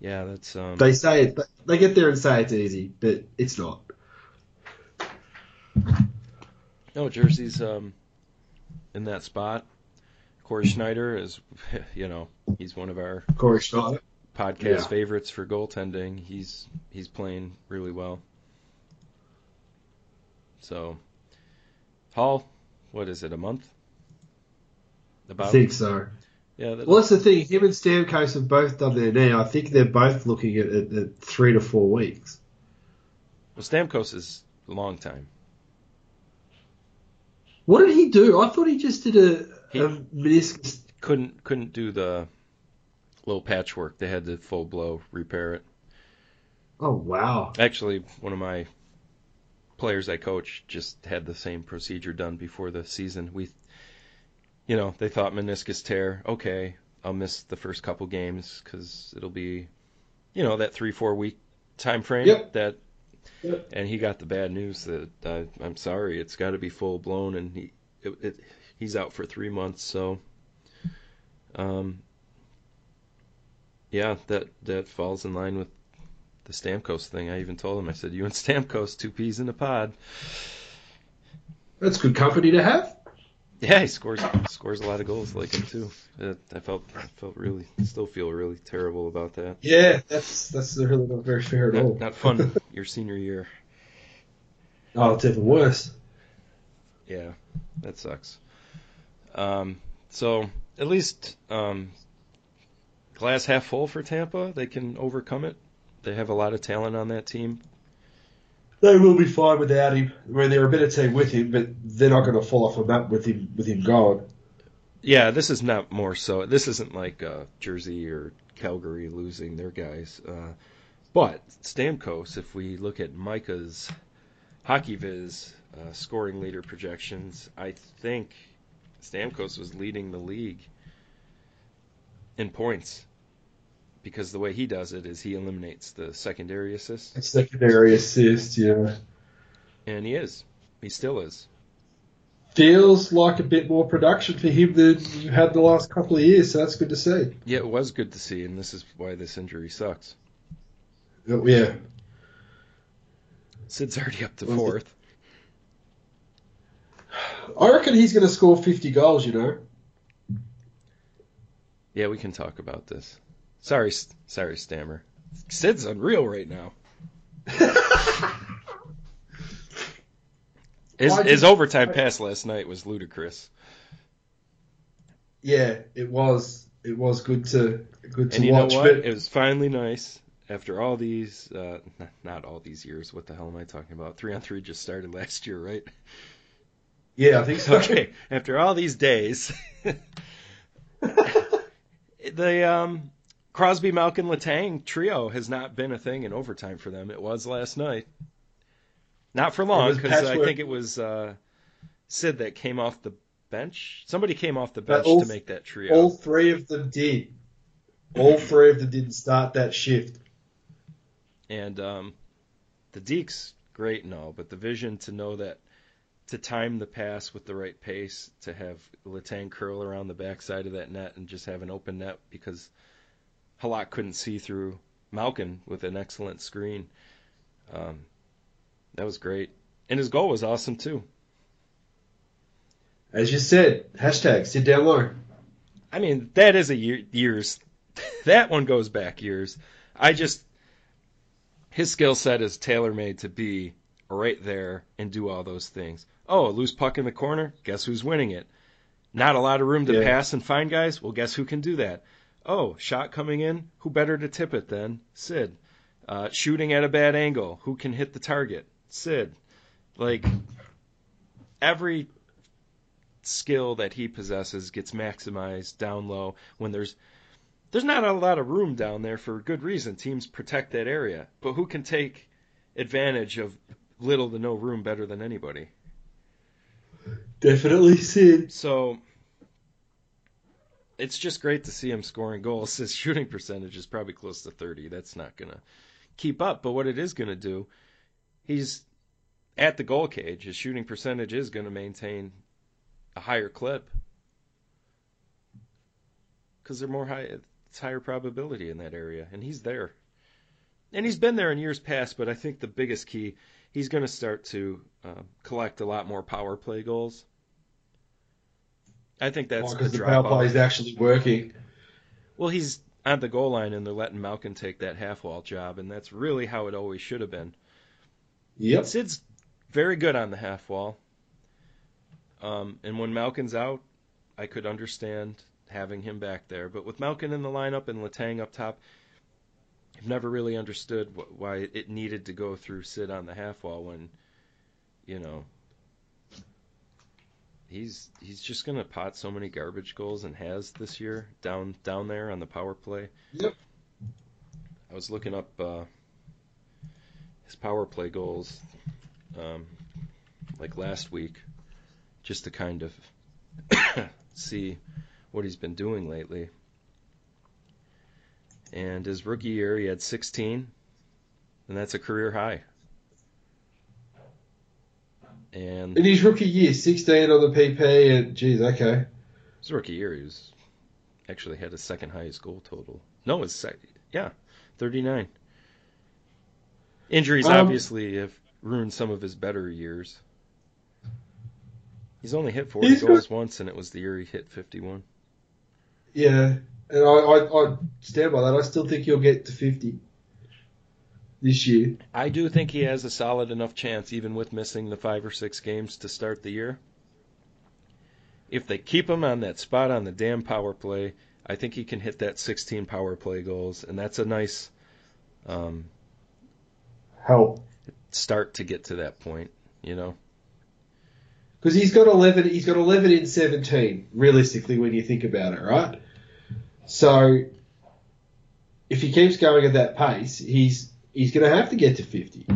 Yeah, that's um, They say it, they get there and say it's easy, but it's not. No, Jersey's um, in that spot. Cory Schneider is, you know, he's one of our Cory Schneider. podcast Yeah. favorites for goaltending. He's he's playing really well. So, Hall, what is it? A month? I About think so. Yeah. That, Well, that's the thing. Him and Stamkos have both done their knee. I think they're both looking at, at, at three to four weeks. well, Stamkos is a long time. What did he do? I thought he just did a, He- a meniscus. Couldn't couldn't do the little patchwork. They had to full blow repair it. Oh wow! Actually, one of my players I coach just had the same procedure done before the season. We, you know, they thought meniscus tear. Okay, I'll miss the first couple games because it'll be, you know, that three four week time frame. Yep. That, Yep. and he got the bad news that uh, I'm sorry, it's got to be full blown, and he it, it, he's out for three months. So, um, yeah, that that falls in line with the Stamkos thing. I even told him, I said, "You and Stamkos, two peas in a pod." That's good company to have. Yeah, he scores scores a lot of goals like him too. I felt I felt really still feel really terrible about that. Yeah, that's that's really not very fair at all. Not, not fun your senior year. Oh, it's even worse. Yeah, that sucks. Um, so at least um, glass half full for Tampa. They can overcome it. They have a lot of talent on that team. They will be fine without him. I mean, they're a better team with him, but they're not going to fall off a map with him with him gone. Yeah, this is not more so. This isn't like uh, Jersey or Calgary losing their guys. Uh, but Stamkos, if we look at Micah's HockeyViz uh, scoring leader projections, I think Stamkos was leading the league in points because the way he does it is he eliminates the secondary assist. Secondary assist, yeah. and he is. He still is. Feels like a bit more production for him than you had the last couple of years, so that's good to see. Yeah, it was good to see, and this is why this injury sucks. Oh, Yeah. Sid's already up to fourth. I reckon he's going to score 50 goals, you know. Yeah, we can talk about this. Sorry, sorry, Stammer. Sid's unreal right now. His, his overtime pass last night was ludicrous. Yeah, it was. It was good to good to And you watch. know what? But It was finally nice after all these, uh, not all these years. What the hell am I talking about? Three on three just started last year, right? yeah, I think so. Okay, after all these days, the um, Crosby, Malkin, Letang trio has not been a thing in overtime for them. It was last night. Not for long because I think it was uh, Sid that came off the bench. Somebody came off the bench all- to make that trio. All three of them did. All three of them didn't start that shift. And um, the dekes, great and all, but the vision to know that to time the pass with the right pace, to have Letang curl around the backside of that net and just have an open net because Halak couldn't see through Malkin with an excellent screen. Um, that was great. And his goal was awesome too. As you said, hashtag Sid down low. I mean, that is a year, years. that one goes back years. I just his skill set is tailor made to be right there and do all those things. Oh, a loose puck in the corner. Guess who's winning it? Not a lot of room to Yeah. pass and find guys. Well, guess who can do that? Oh, shot coming in. Who better to tip it than Sid? Uh, shooting at a bad angle. Who can hit the target? Sid. Like every skill that he possesses gets maximized down low when there's there's not a lot of room down there for good reason. Teams protect that area, but who can take advantage of little to no room better than anybody? Definitely Sid. So it's just great to see him scoring goals. His shooting percentage is probably close to 30. That's not going to keep up, but what it is going to do, he's at the goal cage. His shooting percentage is going to maintain a higher clip because they're more high. It's higher probability in that area, and he's there. And he's been there in years past, but I think the biggest key, he's going to start to uh, collect a lot more power play goals. I think that's Because the the power play is actually working. Well, he's on the goal line, and they're letting Malkin take that half wall job, and that's really how it always should have been. Yep. Sid's very good on the half wall. Um, and when Malkin's out, I could understand having him back there. But with Malkin in the lineup and Letang up top, I've never really understood wh- why it needed to go through Sid on the half wall when, you know, he's he's just gonna pot so many garbage goals and has this year down down there on the power play. Yep. I was looking up uh, his power play goals, um, like last week, just to kind of see what he's been doing lately. And his rookie year, he had 16, and that's a career high. And In his rookie year, 16 on the PP, and geez, okay. his rookie year, he was actually had his second highest goal total. No, his yeah, 39. Injuries Um, obviously have ruined some of his better years. He's only hit 40 He's got- goals once, and it was the year he hit 51. Yeah, and I, I, I stand by that. I still think he'll get to 50 this year. I do think he has a solid enough chance, even with missing the five or six games to start the year. If they keep him on that spot on the damn power play, I think he can hit that 16 power play goals, and that's a nice um, Help. start to get to that point. You know, Because he's got 11, he's got 11 in 17, realistically, when you think about it, right? So, if he keeps going at that pace, he's he's going to have to get to 50.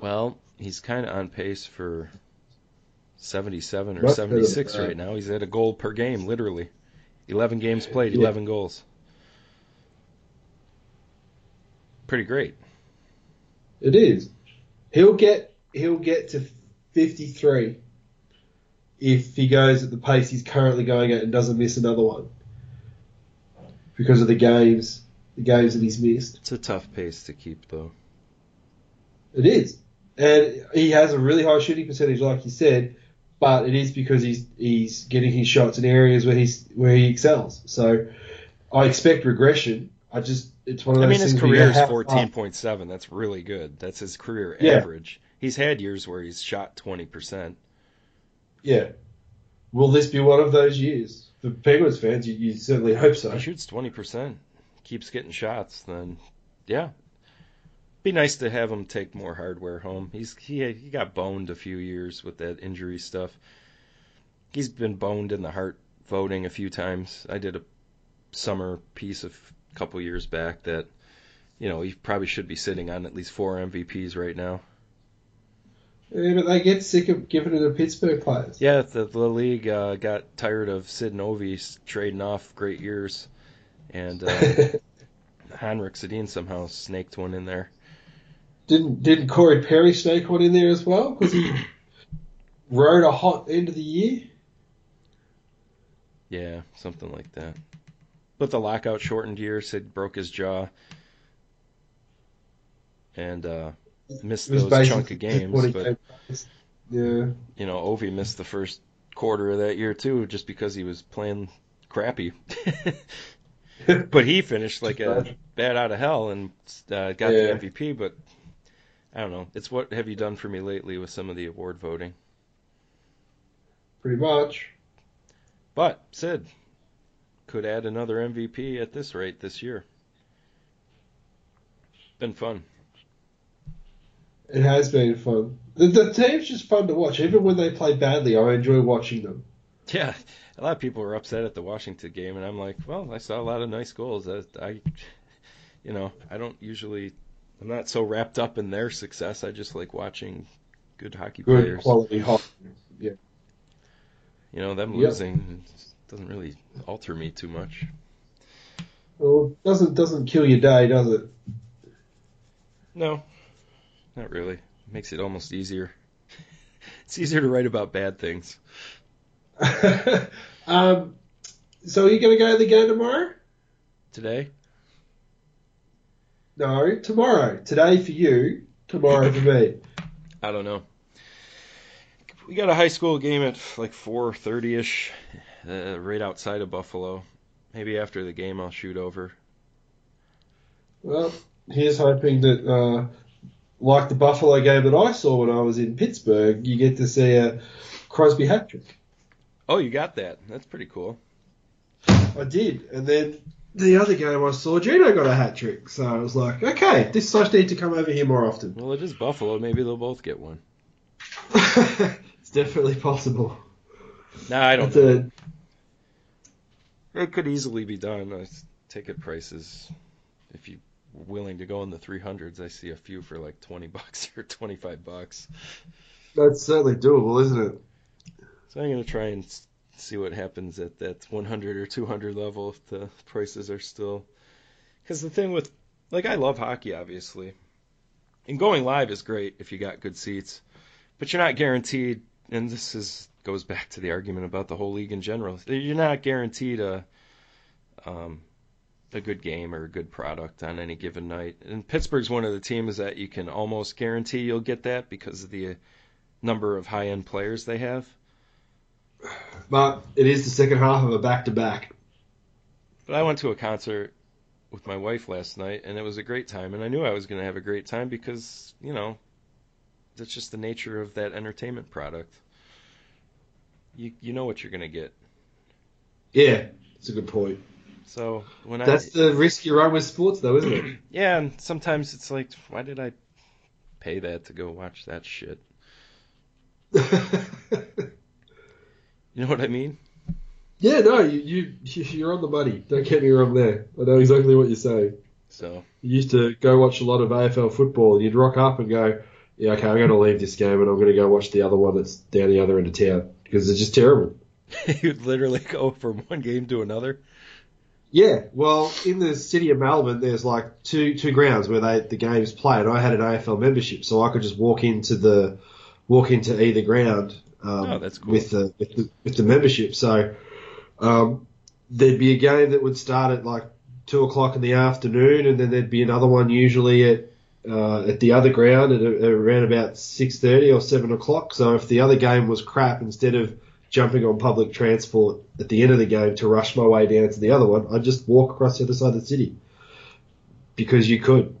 well, he's kind of on pace for 77 or Much 76 right now. He's at a goal per game, literally. 11 games played, Yeah. 11 goals. Pretty great. It is. He'll get he'll get to 53 if he goes at the pace he's currently going at and doesn't miss another one because of the games the games that he's missed. It's a tough pace to keep, though. It is, and he has a really high shooting percentage, like you said, but it is because he's he's getting his shots in areas where he's where he excels. So I expect regression. I just it's one of those. I mean, his career is fourteen point seven. That's really good. That's his career Yeah. average. He's had years where he's shot twenty percent. Yeah. Will this be one of those years? For Penguins fans, you, you certainly hope so. He shoots twenty percent, keeps getting shots. Then, yeah, be nice to have him take more hardware home. He's he he got boned a few years with that injury stuff. He's been boned in the Hart voting a few times. I did a summer piece of a couple years back that, you know, he probably should be sitting on at least four MVPs right now. Yeah, but they get sick of giving it to Pittsburgh players. Yeah, the, the league uh, got tired of Sid and Ovi trading off great years, and uh, Henrik Sedin somehow snaked one in there. didn't didn't Corey Perry snake one in there as well because he rode a hot end of the year? Yeah, something like that. But the lockout shortened year, Sid broke his jaw and uh, missed those chunk of games. But. Yeah, you know, Ovi missed the first quarter of that year too, just because he was playing crappy. but he finished like a bat out of hell and uh, got Yeah. the MVP. But I don't know. It's what have you done for me lately with some of the award voting? pretty much. But Sid could add another MVP at this rate this year. Been fun. It has been fun. The, the team's just fun to watch. Even when they play badly, I enjoy watching them. Yeah, a lot of people were upset at the Washington game, and I'm like, well, I saw a lot of nice goals. I, I you know, I don't usually, I'm not so wrapped up in their success. I just like watching good hockey Good players. quality hockey. Yeah. You know, them Yep. losing doesn't really alter me too much. Well, doesn't doesn't kill your day, does it? No, not really. Makes it almost easier. it's easier to write about bad things. um, so are you going to go to the game tomorrow? Today, No, tomorrow. Today for you, tomorrow for me. I don't know. We got a high school game at like 4:30 ish, uh, right outside of Buffalo. Maybe after the game, I'll shoot over. Well, here's hoping that, uh, like the Buffalo game that I saw when I was in Pittsburgh, you get to see a Crosby hat trick. Oh, you got that. That's pretty cool. I did, and then the other game I saw, Gino got a hat trick. So I was like, okay, this I need to come over here more often. Well, it is Buffalo. Maybe they'll both get one. it's definitely possible. No, I don't. A- It could easily be done. Ticket prices, if you're willing to go in the 300s, I see a few for like 20 bucks or 25 bucks. that's certainly doable, isn't it? So I'm gonna try and see what happens at that 100 or 200 level if the prices are still. Because the thing with, like, I love hockey, obviously, and going live is great if you got good seats, but you're not guaranteed. And this is goes back to the argument about the whole league in general. You're not guaranteed a um, a good game or a good product on any given night. And Pittsburgh's one of the teams that you can almost guarantee you'll get that because of the uh, number of high end players they have. But it is the second half of a back to back. But I went to a concert with my wife last night, and it was a great time. And I knew I was going to have a great time because, you know, that's just the nature of that entertainment product. You you know what you're going to get. Yeah, it's a good point. So when That's I the risk you run with sports, though, isn't it? yeah, and sometimes it's like, why did I pay that to go watch that shit? You know what I mean? yeah, no, you, you you're on the money. Don't get me wrong there. I know exactly what you're saying. So You used to go watch a lot of AFL football, and you'd rock up and go, "Yeah, okay, I'm going to leave this game, and I'm going to go watch the other one that's down the other end of town because it's just terrible." you'd literally go from one game to another. Yeah, well, in the city of Melbourne, there's like two two grounds where they the games play, and I had an AFL membership, so I could just walk into the walk into either ground um, Oh, that's cool. with the with the with the membership. So um, there'd be a game that would start at like two o'clock in the afternoon, and then there'd be another one usually at uh, at the other ground at, at around about six thirty or seven o'clock. So if the other game was crap, instead of jumping on public transport at the end of the game to rush my way down to the other one, I'd just walk across the other side of the city because you could.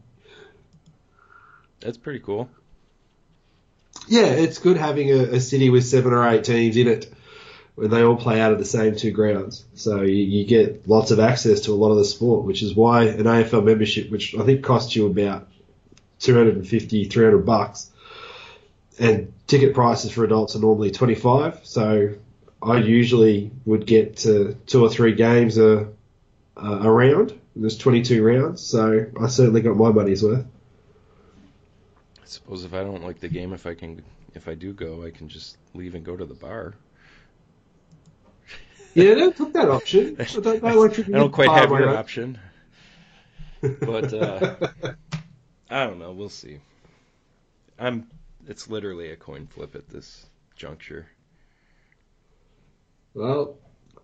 That's pretty cool. Yeah, it's good having a, a city with seven or eight teams in it when they all play out of the same two grounds. So you, you get lots of access to a lot of the sport, which is why an AFL membership, which I think costs you about 250, 300 bucks, and ticket prices for adults are normally 25. So I usually would get to two or three games a, a, round. There's 22 rounds, so I certainly got my money's worth. I suppose if I don't like the game, if I can, if I do go, I can just leave and go to the bar. Yeah, don't took that option. I don't, I don't quite have your option, but uh, I don't know. We'll see. I'm. It's literally a coin flip at this juncture. well,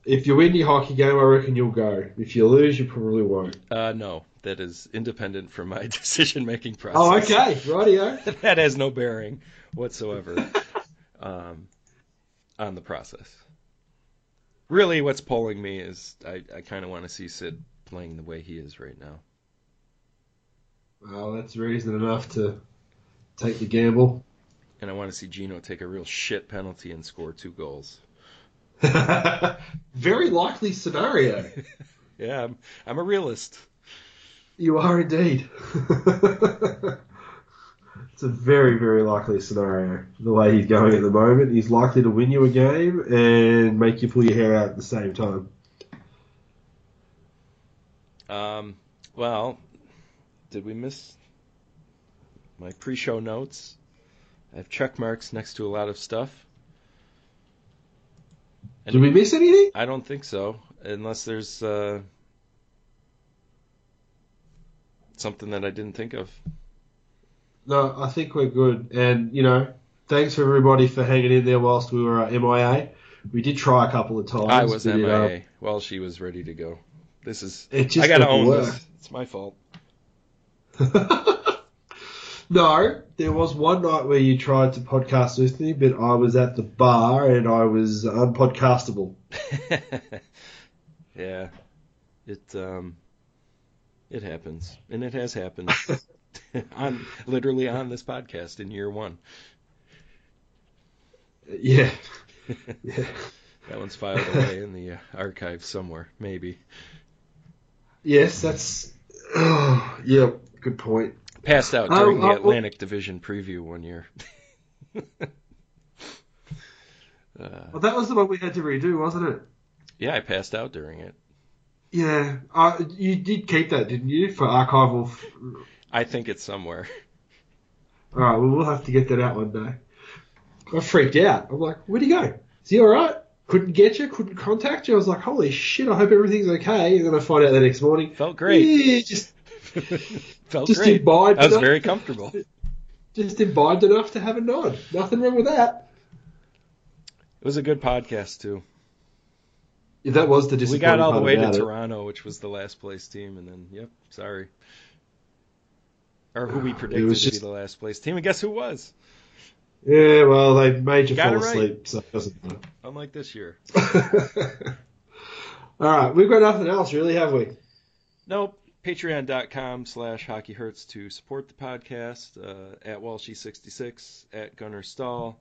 if you win your hockey game, I reckon you'll go. If you lose, you probably won't. Uh, no, that is independent from my decision-making process. Oh, okay, rightio. that has no bearing whatsoever um, on the process. Really, what's pulling me is I, I kind of want to see Sid playing the way he is right now. Well, that's reason enough to take the gamble. And I want to see Gino take a real shit penalty and score two goals. Very likely scenario. Yeah, I'm, I'm a realist. You are indeed. it's a very, very likely scenario. The way he's going at the moment, he's likely to win you a game and make you pull your hair out at the same time. Um, well, did we miss my pre-show notes? I have check marks next to a lot of stuff. And Did we miss anything? I don't think so, unless there's uh, something that I didn't think of. No, I think we're good. And, you know, thanks for everybody for hanging in there whilst we were uh, MIA. We did try a couple of times. I was but it, uh, MIA while she was ready to go. This is It just I gotta own work. this. It's my fault. no, there was one night where you tried to podcast with me, but I was at the bar and I was unpodcastable. yeah, it um, it happens, and it has happened on literally on this podcast in year one. Yeah. yeah. That one's filed away in the archive somewhere, maybe. Yes, that's. Oh, yeah, good point. Passed out Um, during the uh, well- Atlantic Division preview one year. uh, Well, that was the one we had to redo, wasn't it? yeah, I passed out during it. Yeah, uh, you did keep that, didn't you, for archival? f- I think it's somewhere. All right, well, we'll have to get that out one day. I freaked out. I'm like, where'd he go? Is he all right? Couldn't get you, couldn't contact you. I was like, holy shit, I hope everything's okay. And then I find out the next morning. Felt great. Yeah, just Felt just great. imbibed I was enough, very comfortable. just imbibed enough to have a nod. Nothing wrong with that. It was a good podcast too. Yeah, that was the We disappointing got all the way to it. Toronto, which was the last place team, and then yep, sorry. Or who we predicted was to be the last place team, and guess who was? Yeah, well, they made you Got fall it right. asleep, so it doesn't matter. Unlike this year. all right, we've got nothing else, really, have we? Nope. Patreon.com slash Hockey Hurts to support the podcast. Uh, at Walshy66, at Gunner Stahl,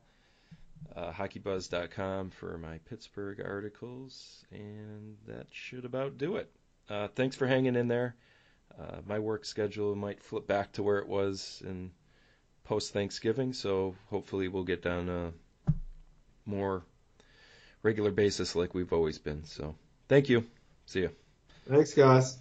uh, HockeyBuzz.com for my Pittsburgh articles, and that should about do it. Uh, thanks for hanging in there. Uh, my work schedule might flip back to where it was in post Thanksgiving, so hopefully we'll get down a more regular basis like we've always been. So thank you. See ya. Thanks, guys.